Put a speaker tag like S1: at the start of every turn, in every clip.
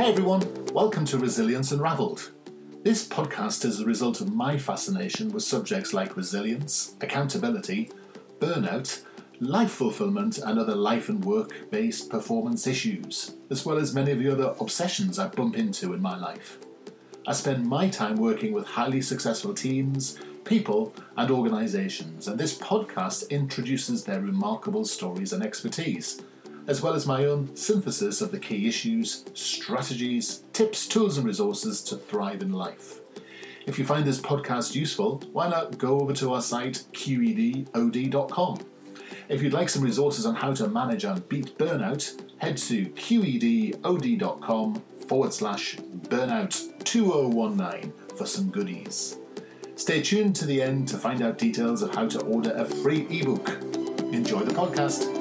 S1: Hey everyone, welcome to Resilience Unraveled. This podcast is a result of my fascination with subjects like resilience, accountability, burnout, life fulfillment, and other life and work based performance issues, as well as many of the other obsessions I bump into in my life. I spend my time working with highly successful teams, people, and organizations, and this podcast introduces their remarkable stories and expertise, as well as my own synthesis of the key issues, strategies, tips, tools, and resources to thrive in life. If you find this podcast useful, why not go over to our site qedod.com. If you'd like some resources on how to manage and beat burnout, head to qedod.com forward slash burnout 2019 for some goodies. Stay tuned to the end to find out details of how to order a free ebook. Enjoy the podcast.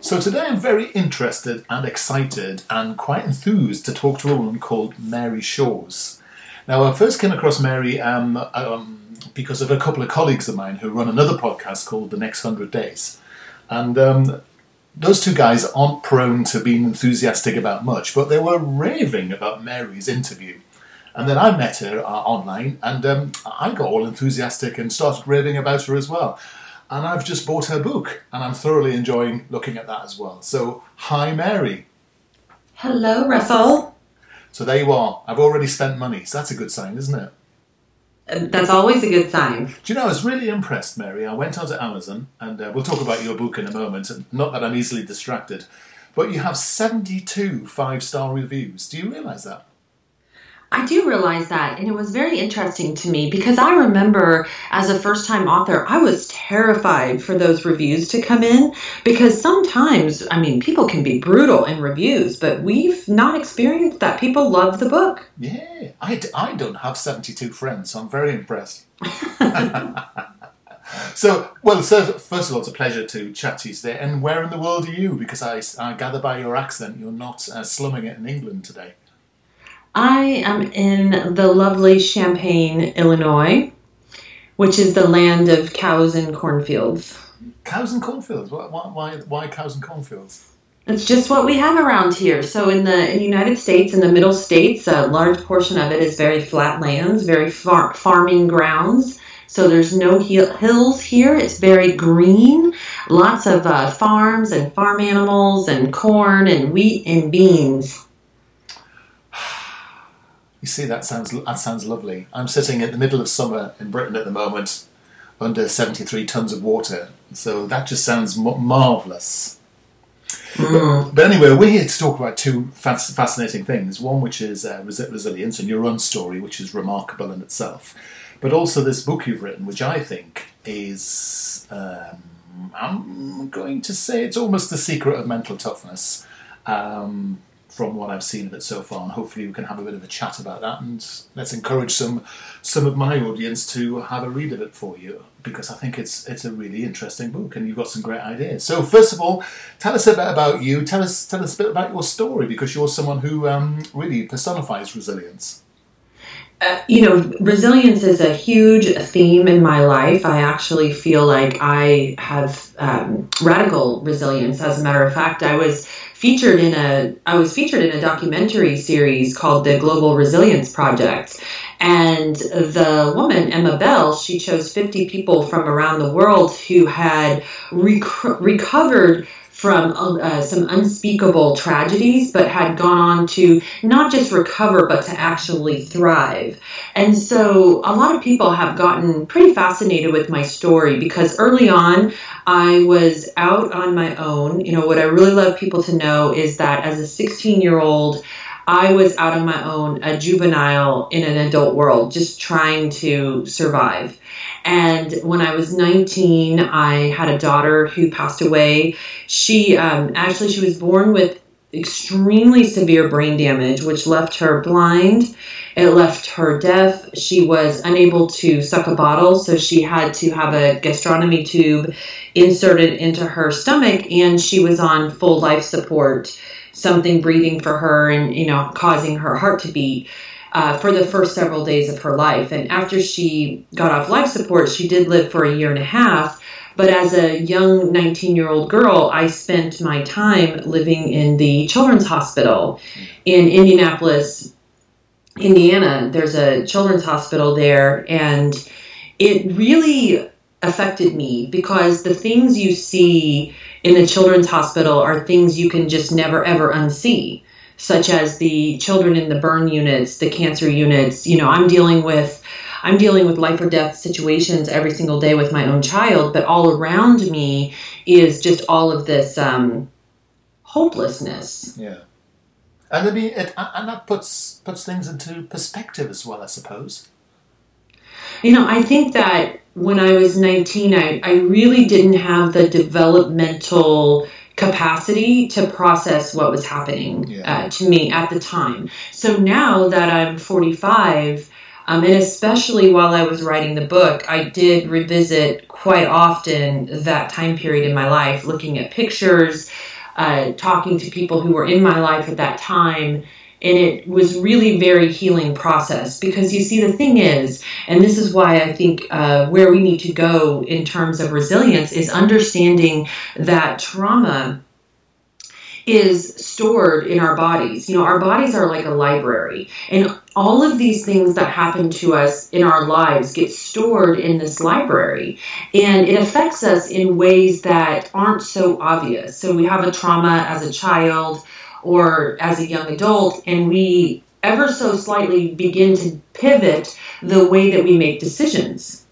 S1: So, today I'm very interested and excited and quite enthused to talk to a woman called Mary Shores. Now, I first came across Mary um, um, because of a couple of colleagues of mine who run another podcast called The Next Hundred Days. And um, those two guys aren't prone to being enthusiastic about much, but they were raving about Mary's interview. And then I met her uh, online, and um, I got all enthusiastic and started raving about her as well. And I've just bought her book, and I'm thoroughly enjoying looking at that as well. So, hi, Mary.
S2: Hello, Russell.
S1: So there you are. I've already spent money, so that's a good sign, isn't it?
S2: Uh, That's always a good sign.
S1: Do you know, I was really impressed, Mary. I went onto Amazon, and uh, we'll talk about your book in a moment. and Not that I'm easily distracted, but you have 72 five star reviews. Do you realise that?
S2: I do realize that, and it was very interesting to me because I remember as a first time author, I was terrified for those reviews to come in because sometimes, I mean, people can be brutal in reviews, but we've not experienced that. People love the book.
S1: Yeah, I, I don't have 72 friends, so I'm very impressed. so, well, so first of all, it's a pleasure to chat to you today. And where in the world are you? Because I, I gather by your accent, you're not uh, slumming it in England today.
S2: I am in the lovely Champaign, Illinois, which is the land of cows and cornfields.
S1: Cows and cornfields. Why, why, why, cows and cornfields?
S2: It's just what we have around here. So in the, in the United States, in the middle states, a large portion of it is very flat lands, very far, farming grounds. So there's no hills here. It's very green. Lots of uh, farms and farm animals and corn and wheat and beans.
S1: You see, that sounds that sounds lovely. I'm sitting at the middle of summer in Britain at the moment, under 73 tons of water. So that just sounds m- marvelous.
S2: Mm.
S1: But anyway, we're here to talk about two fas- fascinating things. One, which is uh, resi- resilience, and your own story, which is remarkable in itself. But also this book you've written, which I think is, um, I'm going to say, it's almost the secret of mental toughness. Um, from what I've seen of it so far, and hopefully we can have a bit of a chat about that, and let's encourage some some of my audience to have a read of it for you because I think it's it's a really interesting book, and you've got some great ideas. So first of all, tell us a bit about you. Tell us tell us a bit about your story because you're someone who um, really personifies resilience.
S2: Uh, you know, resilience is a huge theme in my life. I actually feel like I have um, radical resilience. As a matter of fact, I was featured in a I was featured in a documentary series called the Global Resilience Project. And the woman, Emma Bell, she chose 50 people from around the world who had rec- recovered from uh, some unspeakable tragedies, but had gone on to not just recover, but to actually thrive. And so a lot of people have gotten pretty fascinated with my story because early on, I was out on my own. You know, what I really love people to know is that as a 16 year old, I was out on my own, a juvenile in an adult world, just trying to survive. And when I was 19, I had a daughter who passed away. She um, actually she was born with extremely severe brain damage, which left her blind. It left her deaf. She was unable to suck a bottle, so she had to have a gastronomy tube inserted into her stomach, and she was on full life support, something breathing for her and you know causing her heart to beat. Uh, for the first several days of her life. And after she got off life support, she did live for a year and a half. But as a young 19 year old girl, I spent my time living in the Children's Hospital in Indianapolis, Indiana. There's a children's hospital there, and it really affected me because the things you see in the children's hospital are things you can just never ever unsee such as the children in the burn units the cancer units you know i'm dealing with i'm dealing with life or death situations every single day with my own child but all around me is just all of this um, hopelessness
S1: Yeah. And I mean, it, and that puts puts things into perspective as well, I suppose.
S2: You know, I think that when I was 19, I, I really didn't have the developmental capacity to process what was happening
S1: Yeah.
S2: uh, to me at the time. So now that I'm 45, um, and especially while I was writing the book, I did revisit quite often that time period in my life, looking at pictures, uh, talking to people who were in my life at that time. And it was really very healing process because you see the thing is, and this is why I think uh, where we need to go in terms of resilience is understanding that trauma is stored in our bodies. You know, our bodies are like a library, and all of these things that happen to us in our lives get stored in this library, and it affects us in ways that aren't so obvious. So we have a trauma as a child or as a young adult, and we ever so slightly begin to pivot the way that we make decisions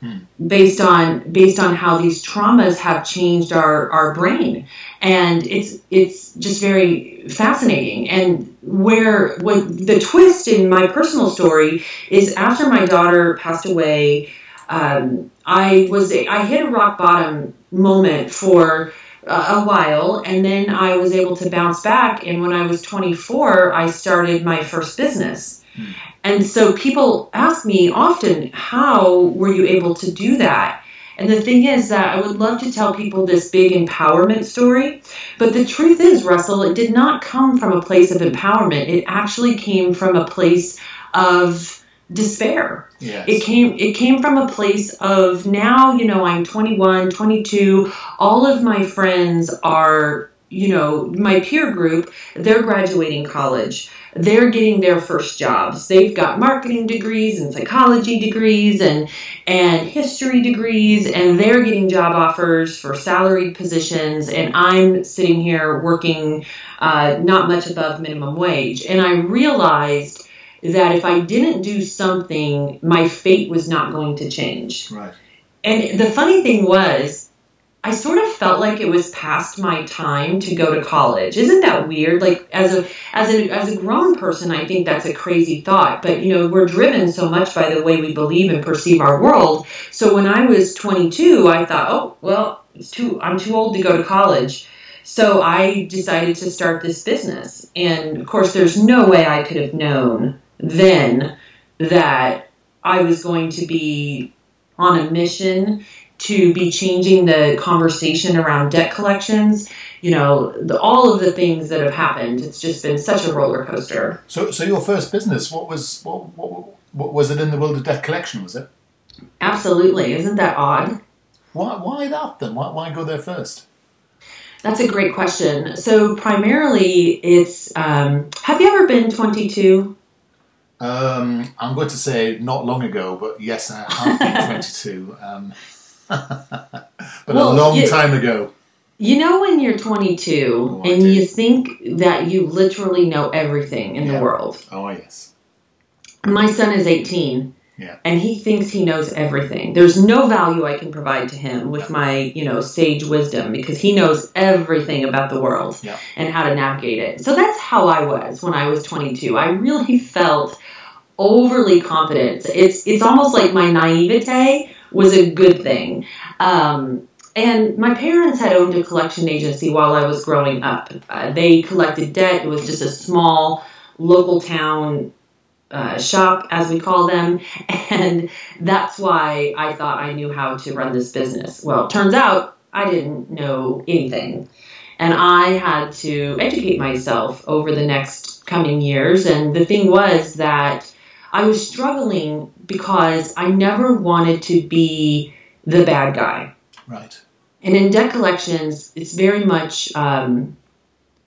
S2: based on based on how these traumas have changed our our brain. And it's it's just very fascinating. And where what the twist in my personal story is after my daughter passed away um, i was i hit a rock bottom moment for a while and then i was able to bounce back and when i was 24 i started my first business hmm. and so people ask me often, how were you able to do that? And the thing is that I would love to tell people this big empowerment story, but the truth is, Russell, it did not come from a place of empowerment. It actually came from a place of despair.
S1: Yes.
S2: It came it came from a place of now, you know, I'm 21, 22, all of my friends are, you know, my peer group, they're graduating college. They're getting their first jobs. They've got marketing degrees and psychology degrees and and history degrees and they're getting job offers for salaried positions and I'm sitting here working uh, not much above minimum wage. And I realized that if I didn't do something, my fate was not going to change.
S1: Right.
S2: And the funny thing was, I sort of felt like it was past my time to go to college. Isn't that weird? Like as a as a as a grown person, I think that's a crazy thought. But you know, we're driven so much by the way we believe and perceive our world. So when I was 22, I thought, oh well, it's too I'm too old to go to college. So I decided to start this business. And of course, there's no way I could have known then that I was going to be on a mission to be changing the conversation around debt collections. You know, the, all of the things that have happened. It's just been such a roller coaster.
S1: So, so your first business, what was what, what, what was it in the world of debt collection? Was it?
S2: Absolutely. Isn't that odd?
S1: Why why that then? Why why go there first?
S2: That's a great question. So, primarily, it's um, have you ever been 22?
S1: Um, I'm going to say not long ago, but yes, I have been 22. Um, but
S2: Well,
S1: a long
S2: you-
S1: time ago.
S2: You know, when you're 22
S1: Oh,
S2: and you think that you literally know everything in
S1: Yeah.
S2: the world.
S1: Oh yes.
S2: My son is 18.
S1: Yeah.
S2: And he thinks he knows everything. There's no value I can provide to him with my, you know, sage wisdom because he knows everything about the world
S1: Yeah.
S2: and how to navigate it. So that's how I was when I was 22. I really felt overly confident. It's it's almost like my naivete was a good thing. Um, and my parents had owned a collection agency while I was growing up. Uh, they collected debt. It was just a small local town uh, shop, as we call them, and that's why I thought I knew how to run this business. Well, turns out I didn't know anything, and I had to educate myself over the next coming years. And the thing was that I was struggling because I never wanted to be the bad guy.
S1: Right.
S2: And in debt collections, it's very much um,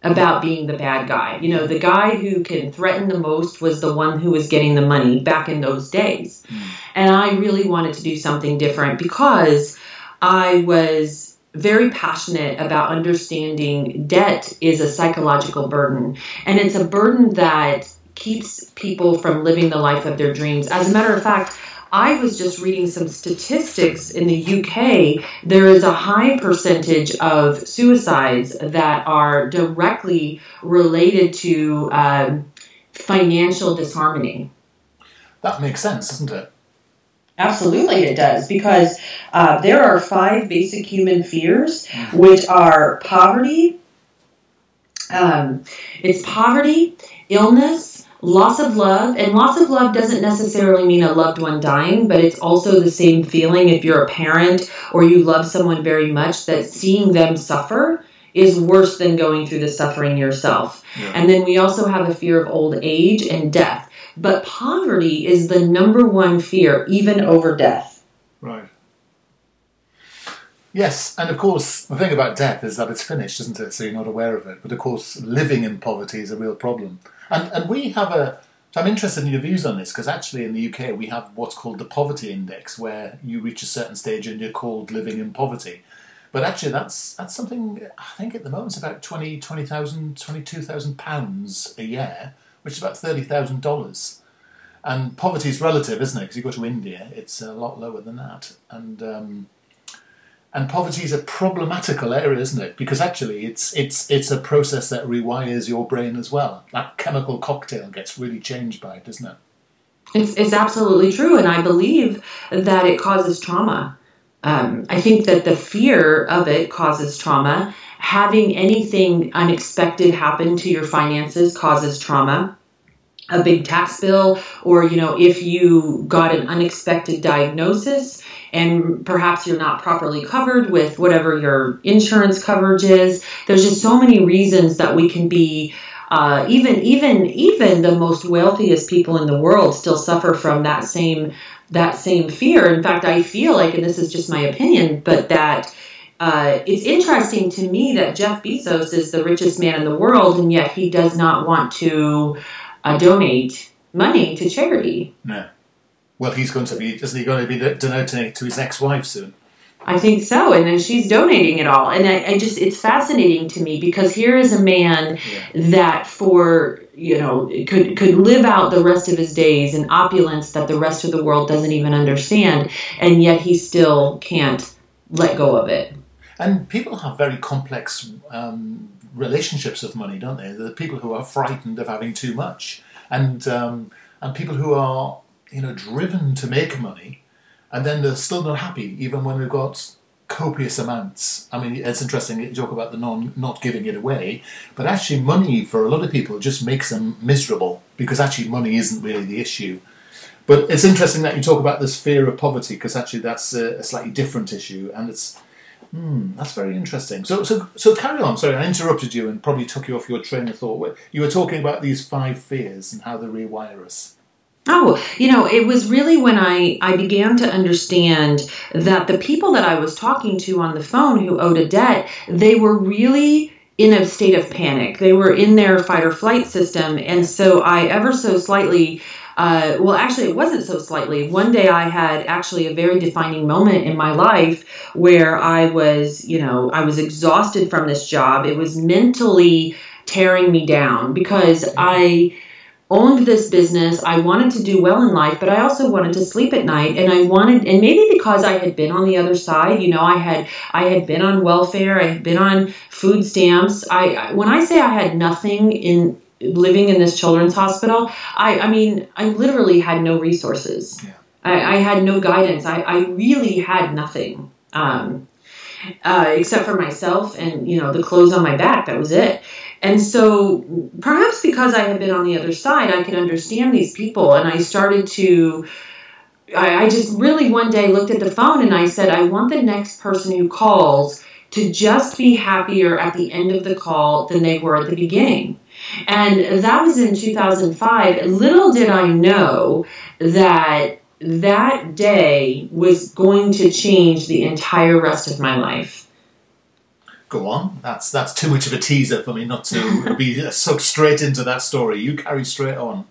S2: about being the bad guy. You know, the guy who can threaten the most was the one who was getting the money back in those days. Mm. And I really wanted to do something different because I was very passionate about understanding debt is a psychological burden. And it's a burden that keeps people from living the life of their dreams. As a matter of fact, I was just reading some statistics in the UK. There is a high percentage of suicides that are directly related to um, financial disharmony.
S1: That makes sense, doesn't it?
S2: Absolutely, it does, because uh, there are five basic human fears, which are poverty. Um, it's poverty, illness, loss of love and loss of love doesn't necessarily mean a loved one dying but it's also the same feeling if you're a parent or you love someone very much that seeing them suffer is worse than going through the suffering yourself. Yeah. and then we also have a fear of old age and death. But poverty is the number one fear even over death
S1: Yes, and of course, the thing about death is that it's finished, isn't it? So you're not aware of it. But of course, living in poverty is a real problem. And and we have a. So I'm interested in your views on this because actually in the UK we have what's called the poverty index, where you reach a certain stage and you're called living in poverty. But actually, that's that's something I think at the moment it's about 20, 20,000, 22,000 pounds a year, which is about thirty thousand dollars. And poverty is relative, isn't it? Because you go to India, it's a lot lower than that. And um, and poverty is a problematical area, isn't it? Because actually, it's it's it's a process that rewires your brain as well. That chemical cocktail gets really changed by it, doesn't it?
S2: It's it's absolutely true, and I believe that it causes trauma. Um, I think that the fear of it causes trauma. Having anything unexpected happen to your finances causes trauma a big tax bill or you know if you got an unexpected diagnosis and perhaps you're not properly covered with whatever your insurance coverage is. There's just so many reasons that we can be uh, even even even the most wealthiest people in the world still suffer from that same that same fear. In fact i feel like and this is just my opinion but that uh, it's interesting to me that Jeff Bezos is the richest man in the world, and yet he does not want to uh, donate money to charity.
S1: No. Well, he's going to be, isn't he going to be donating to his ex-wife soon?
S2: I think so, and then she's donating it all, and I, I just it's fascinating to me because here is a man yeah. that for you know could could live out the rest of his days in opulence that the rest of the world doesn't even understand, and yet he still can't let go of it.
S1: And people have very complex um, relationships of money, don't they? The people who are frightened of having too much, and um, and people who are you know driven to make money, and then they're still not happy even when they've got copious amounts. I mean, it's interesting you talk about the non not giving it away, but actually money for a lot of people just makes them miserable because actually money isn't really the issue. But it's interesting that you talk about this fear of poverty because actually that's a, a slightly different issue, and it's Hmm, that's very interesting. So, so, so carry on. Sorry, I interrupted you and probably took you off your train of thought. You were talking about these five fears and how they rewire us.
S2: Oh, you know, it was really when I, I began to understand that the people that I was talking to on the phone who owed a debt, they were really in a state of panic. They were in their fight or flight system. And so I ever so slightly uh, well, actually, it wasn't so slightly. One day I had actually a very defining moment in my life where I was, you know, I was exhausted from this job. It was mentally tearing me down because I owned this business. I wanted to do well in life, but I also wanted to sleep at night and I wanted and maybe because I had been on the other side, you know, I had I had been on welfare, I had been on food stamps. I when I say I had nothing in living in this children's hospital, I, I mean, I literally had no resources. Yeah. I, I, had no guidance. I, I really had nothing um, uh, except for myself and, you know, the clothes on my back. That was it. And so perhaps because I had been on the other side, I could understand these people. And I started to, I, I just really one day looked at the phone and I said, I want the next person who calls to just be happier at the end of the call than they were at the beginning. And that was in 2005. Little did I know that that day was going to change the entire rest of my life.
S1: Go on. That's that's too much of a teaser for me not to be sucked straight into that story. You carry straight on.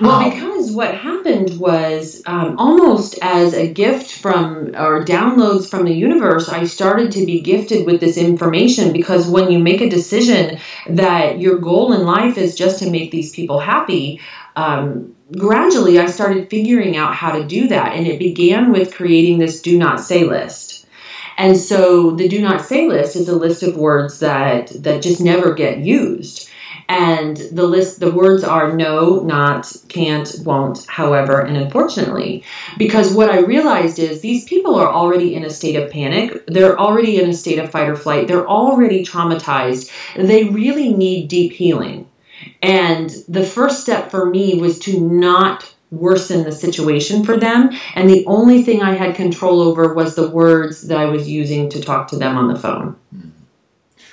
S2: Well, because what happened was um, almost as a gift from or downloads from the universe, I started to be gifted with this information because when you make a decision that your goal in life is just to make these people happy, um, gradually I started figuring out how to do that. And it began with creating this do not say list. And so the do not say list is a list of words that, that just never get used and the list the words are no not can't won't however and unfortunately because what i realized is these people are already in a state of panic. They're already in a state of fight or flight. They're already traumatized. They really need deep healing. And the first step for me was to not worsen the situation for them. And the only thing i had control over was the words that i was using to talk to them on the phone. Mm.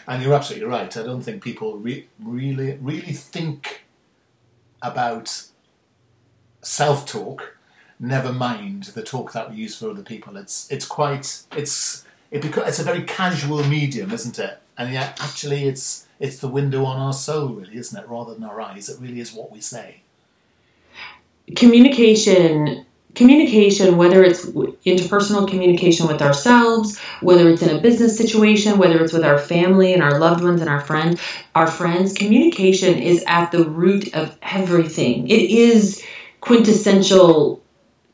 S1: And you're absolutely right. I don't think people re- really really think about self talk. Never mind the talk that we use for other people. It's it's quite it's it beca- it's a very casual medium, isn't it? And yet, actually, it's it's the window on our soul, really, isn't it? Rather than our eyes, it really is what we say.
S2: Communication communication, whether it's interpersonal communication with ourselves, whether it's in a business situation, whether it's with our family and our loved ones and our friends, our friends, communication is at the root of everything. It is quintessential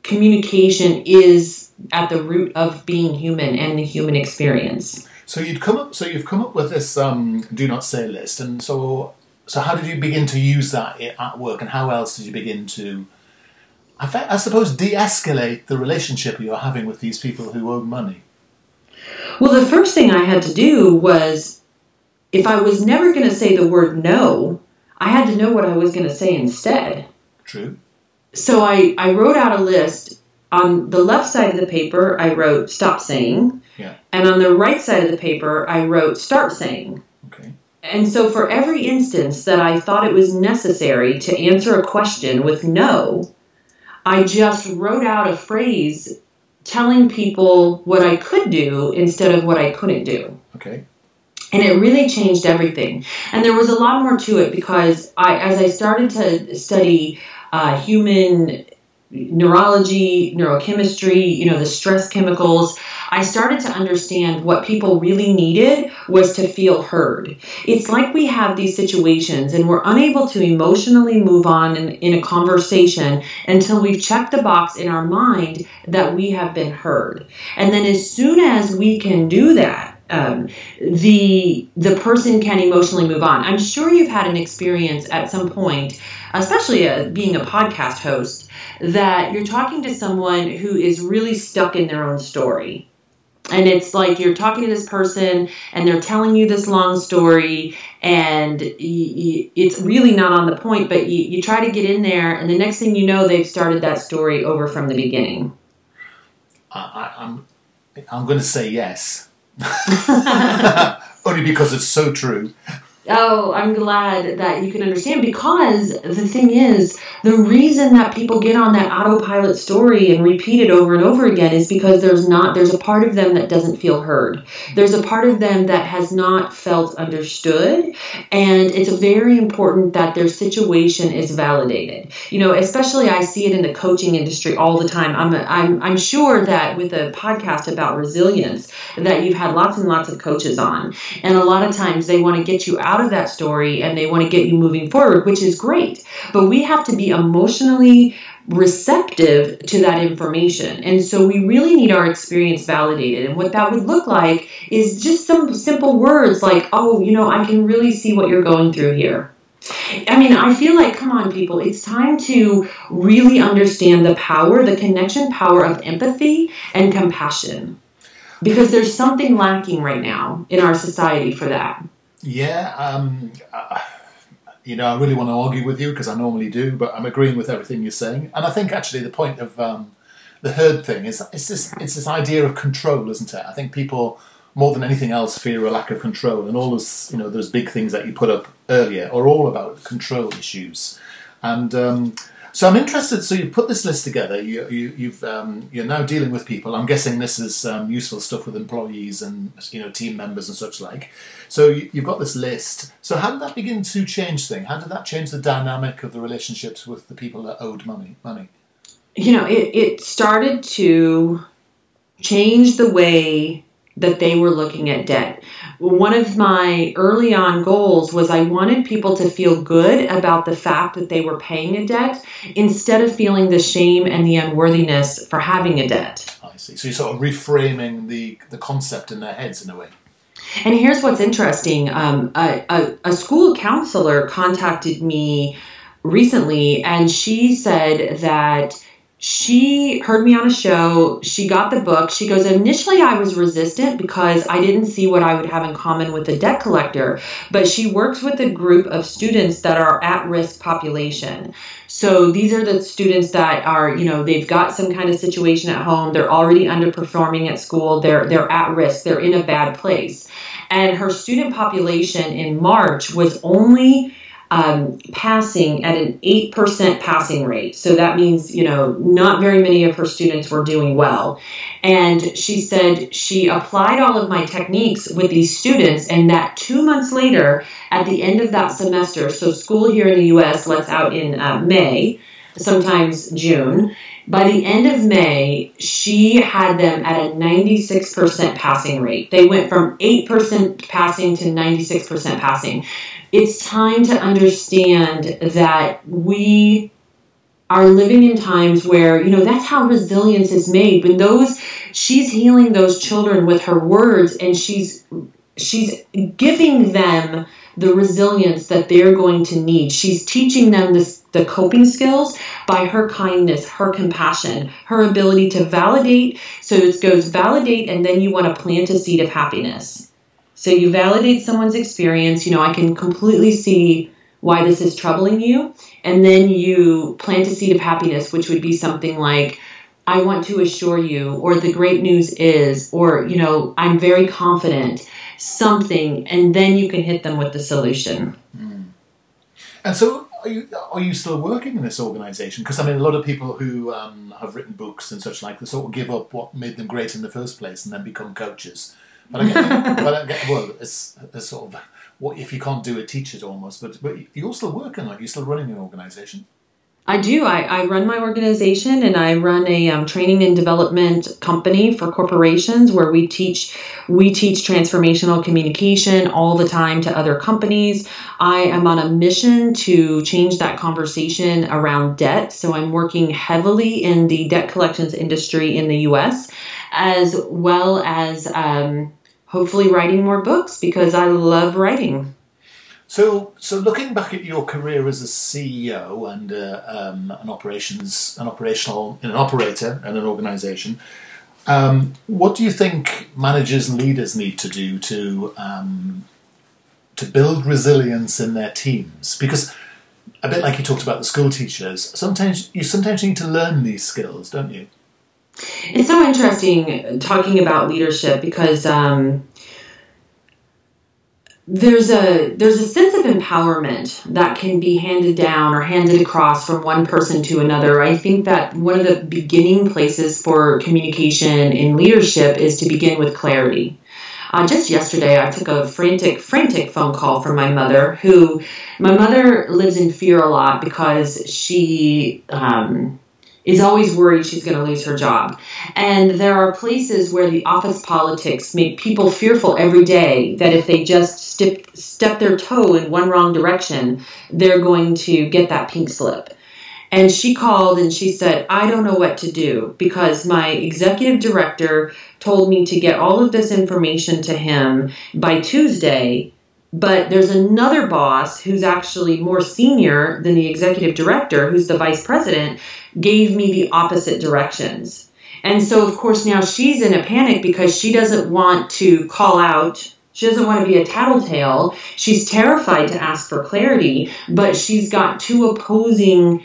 S2: communication is at the root of being human and the human experience.
S1: So you'd come up so you've come up with this um, do not say list and so so how did you begin to use that at work and how else did you begin to I, I suppose, de escalate the relationship you're having with these people who owe money?
S2: Well, the first thing I had to do was if I was never going to say the word no, I had to know what I was going to say instead.
S1: True.
S2: So I, I wrote out a list. On the left side of the paper, I wrote stop saying.
S1: Yeah.
S2: And on the right side of the paper, I wrote start saying.
S1: Okay.
S2: And so for every instance that I thought it was necessary to answer a question with no, I just wrote out a phrase telling people what I could do instead of what I couldn't do.
S1: Okay.
S2: And it really changed everything. And there was a lot more to it because I, as I started to study uh, human neurology, neurochemistry, you know, the stress chemicals, I started to understand what people really needed was to feel heard. It's like we have these situations and we're unable to emotionally move on in, in a conversation until we've checked the box in our mind that we have been heard. And then as soon as we can do that, um, the the person can emotionally move on. I'm sure you've had an experience at some point, especially uh, being a podcast host, that you're talking to someone who is really stuck in their own story and it's like you're talking to this person and they're telling you this long story and it's really not on the point but you, you try to get in there and the next thing you know they've started that story over from the beginning.
S1: I, I'm, I'm going to say yes. Only because it's so true
S2: Oh, I'm glad that you can understand because the thing is, the reason that people get on that autopilot story and repeat it over and over again is because there's not there's a part of them that doesn't feel heard. There's a part of them that has not felt understood, and it's very important that their situation is validated. You know, especially I see it in the coaching industry all the time. I'm I'm I'm sure that with a podcast about resilience that you've had lots and lots of coaches on, and a lot of times they want to get you out out of that story and they want to get you moving forward, which is great. But we have to be emotionally receptive to that information. And so we really need our experience validated. And what that would look like is just some simple words like, oh, you know, I can really see what you're going through here. I mean, I feel like, come on, people, it's time to really understand the power, the connection power of empathy and compassion. Because there's something lacking right now in our society for that.
S1: Yeah, um, uh, you know, I really want to argue with you because I normally do, but I'm agreeing with everything you're saying. And I think actually the point of um, the heard thing is it's this it's this idea of control, isn't it? I think people more than anything else, fear or lack of control, and all those you know those big things that you put up earlier are all about control issues. And um, so I'm interested. So you put this list together. You, you, have um, you're now dealing with people. I'm guessing this is um, useful stuff with employees and you know team members and such like. So you, have got this list. So how did that begin to change things? How did that change the dynamic of the relationships with the people that owed money? Money.
S2: You know, it, it started to change the way that they were looking at debt. One of my early on goals was I wanted people to feel good about the fact that they were paying a debt instead of feeling the shame and the unworthiness for having a debt.
S1: I see. So you're sort of reframing the, the concept in their heads in a way.
S2: And here's what's interesting um, a, a, a school counselor contacted me recently and she said that she heard me on a show. She got the book. She goes, Initially, I was resistant because I didn't see what I would have in common with a debt collector. But she works with a group of students that are at risk population. So these are the students that are, you know, they've got some kind of situation at home. They're already underperforming at school. They're, they're at risk. They're in a bad place. And her student population in March was only um, passing at an 8% passing rate. So that means, you know, not very many of her students were doing well. And she said she applied all of my techniques with these students, and that two months later, at the end of that semester, so school here in the US lets out in uh, May, sometimes June. By the end of May, she had them at a 96% passing rate. They went from 8% passing to 96% passing it's time to understand that we are living in times where you know that's how resilience is made when those she's healing those children with her words and she's she's giving them the resilience that they're going to need she's teaching them this, the coping skills by her kindness her compassion her ability to validate so it goes validate and then you want to plant a seed of happiness so you validate someone's experience. You know, I can completely see why this is troubling you. And then you plant a seed of happiness, which would be something like, I want to assure you, or the great news is, or, you know, I'm very confident, something, and then you can hit them with the solution.
S1: Mm. And so, are you, are you still working in this organization? Because I mean, a lot of people who um, have written books and such like, they sort of give up what made them great in the first place and then become coaches. But I get, but I get well, it's, it's sort of what if you can't do it, teach it almost. But but you're still working it. You're still running an organization.
S2: I do. I, I run my organization and I run a um, training and development company for corporations where we teach we teach transformational communication all the time to other companies. I am on a mission to change that conversation around debt. So I'm working heavily in the debt collections industry in the U.S. as well as um, hopefully writing more books because I love writing.
S1: So, so looking back at your career as a CEO and uh, um, an operations, an operational, an operator and an organisation, um, what do you think managers and leaders need to do to um, to build resilience in their teams? Because a bit like you talked about the school teachers, sometimes you sometimes need to learn these skills, don't you?
S2: It's so interesting talking about leadership because um, there's a there's a sense of empowerment that can be handed down or handed across from one person to another. I think that one of the beginning places for communication in leadership is to begin with clarity. Uh, just yesterday, I took a frantic, frantic phone call from my mother, who my mother lives in fear a lot because she um, is always worried she's going to lose her job. And there are places where the office politics make people fearful every day that if they just step, step their toe in one wrong direction, they're going to get that pink slip. And she called and she said, I don't know what to do because my executive director told me to get all of this information to him by Tuesday but there's another boss who's actually more senior than the executive director, who's the vice president, gave me the opposite directions. And so, of course, now she's in a panic because she doesn't want to call out. She doesn't want to be a tattletale. She's terrified to ask for clarity, but she's got two opposing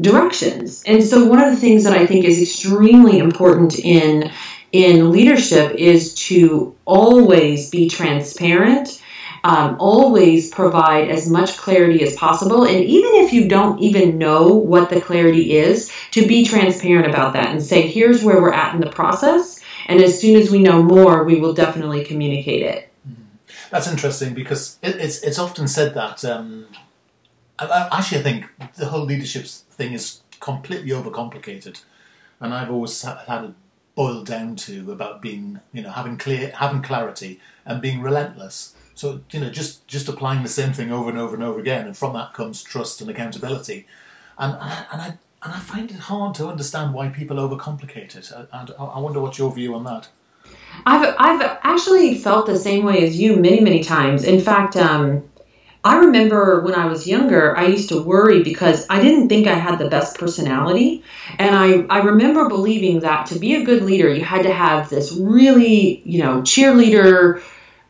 S2: directions. And so, one of the things that I think is extremely important in in leadership is to always be transparent um, always provide as much clarity as possible. And even if you don't even know what the clarity is, to be transparent about that and say, here's where we're at in the process. And as soon as we know more, we will definitely communicate it.
S1: Mm-hmm. That's interesting because it, it's it's often said that. Um, I, actually, I think the whole leadership thing is completely overcomplicated, and I've always had it boiled down to about being, you know, having clear, having clarity, and being relentless. So you know, just just applying the same thing over and over and over again, and from that comes trust and accountability. And and I, and I, find it hard to understand why people overcomplicate it. And I wonder what's your view on that.
S2: I've I've actually felt the same way as you many many times. In fact, um, I remember when I was younger, I used to worry because I didn't think I had the best personality. And I, I remember believing that to be a good leader, you had to have this really, you know, cheerleader,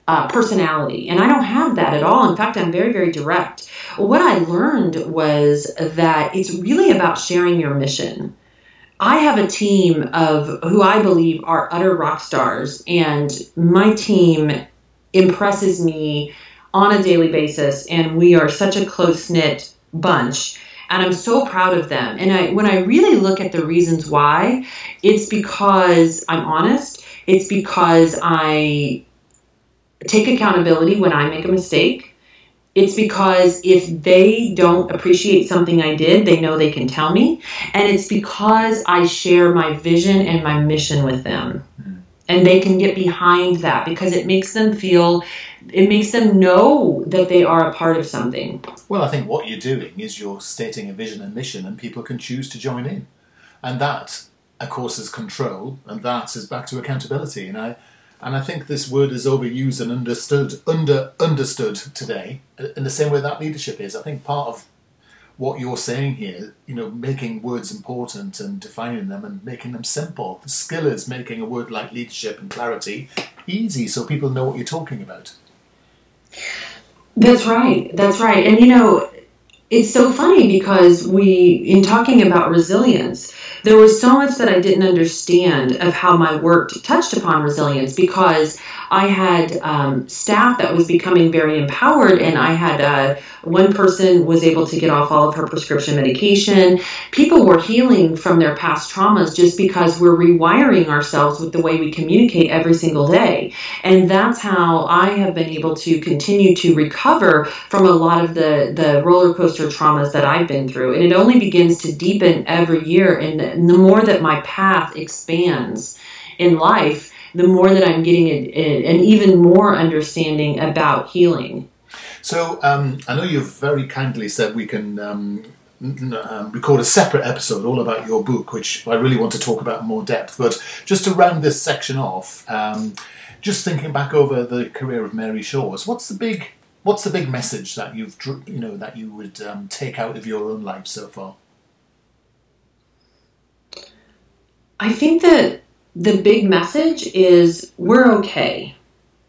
S2: uh, personality. And I don't have that at all. In fact, I'm very, very direct. What I learned was that it's really about sharing your mission. I have a team of who I believe are utter rock stars, and my team impresses me on a daily basis, and we are such a close knit bunch. And I'm so proud of them. And I, when I really look at the reasons why, it's because I'm honest. It's because I take accountability when I make a mistake. It's because if they don't appreciate something I did, they know they can tell me. And it's because I share my vision and my mission with them. Hmm. And they can get behind that because it makes them feel, it makes them know that they are a part of something.
S1: Well, I think what you're doing is you're stating a vision and mission, and people can choose to join in. And that, of course, is control, and that is back to accountability. And I, and I think this word is overused and understood under understood today in the same way that leadership is. I think part of what you're saying here, you know, making words important and defining them and making them simple. The skill is making a word like leadership and clarity easy so people know what you're talking about.
S2: That's right. That's right. And you know, it's so funny because we, in talking about resilience, there was so much that I didn't understand of how my work touched upon resilience because I had um, staff that was becoming very empowered, and I had uh, one person was able to get off all of her prescription medication. People were healing from their past traumas just because we're rewiring ourselves with the way we communicate every single day. And that's how I have been able to continue to recover from a lot of the, the roller coaster traumas that I've been through. And it only begins to deepen every year. And the more that my path expands in life, the more that I'm getting an even more understanding about healing.
S1: So um, I know you've very kindly said we can um, um, record a separate episode all about your book, which I really want to talk about in more depth. But just to round this section off, um, just thinking back over the career of Mary Shores, what's the big what's the big message that you've you know that you would um, take out of your own life so far?
S2: I think that the big message is we're okay.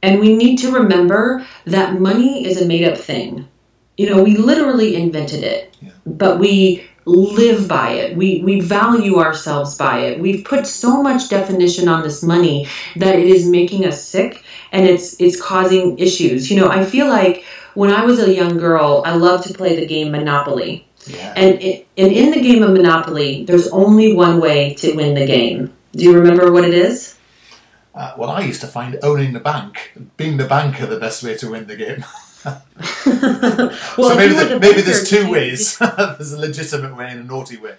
S2: And we need to remember that money is a made up thing. You know, we literally invented it, yeah. but we live by it. We, we value ourselves by it. We've put so much definition on this money that it is making us sick and it's, it's causing issues. You know, I feel like when I was a young girl, I loved to play the game Monopoly. Yeah. And, it, and in the game of Monopoly, there's only one way to win the game do you remember what it is?
S1: Uh, well, I used to find owning the bank, being the banker, the best way to win the game. well, so maybe, the, maybe there's two ways. there's a legitimate way and a naughty way.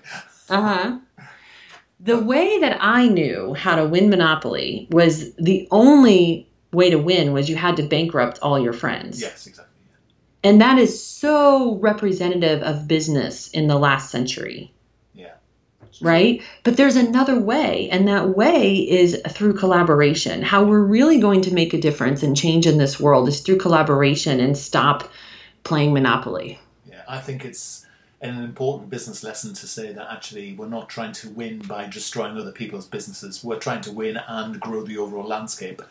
S2: Uh huh. The way that I knew how to win Monopoly was the only way to win was you had to bankrupt all your friends.
S1: Yes, exactly.
S2: And that is so representative of business in the last century Yeah. right? But there's another way, and that way is through collaboration. How we're really going to make a difference and change in this world is through collaboration and stop playing Monopoly.
S1: Yeah, I think it's an important business lesson to say that actually we're not trying to win by destroying other people's businesses. We're trying to win and grow the overall landscape.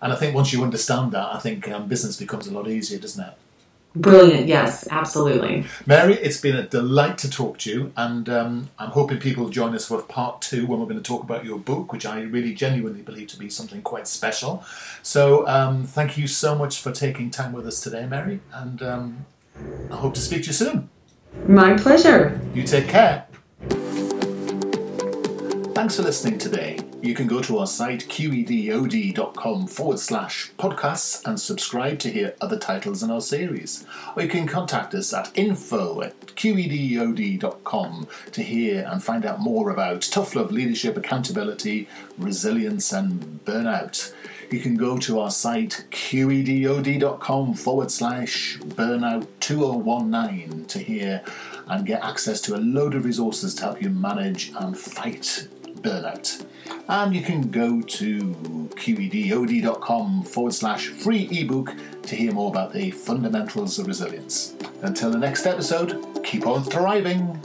S1: And I think once you understand that, I think um, business becomes a lot easier, doesn't it?
S2: Brilliant. Yes, absolutely.
S1: Mary, it's been a delight to talk to you, and um, I'm hoping people will join us for part two when we're going to talk about your book, which I really genuinely believe to be something quite special. So, um, thank you so much for taking time with us today, Mary, and um, I hope to speak to you soon.
S2: My pleasure.
S1: You take care. Thanks for listening today. You can go to our site qedod.com forward slash podcasts and subscribe to hear other titles in our series. Or you can contact us at info at qedod.com to hear and find out more about tough love, leadership, accountability, resilience, and burnout. You can go to our site qedod.com forward slash burnout 2019 to hear and get access to a load of resources to help you manage and fight burnout. And you can go to qedod.com forward slash free ebook to hear more about the fundamentals of resilience. Until the next episode, keep on thriving.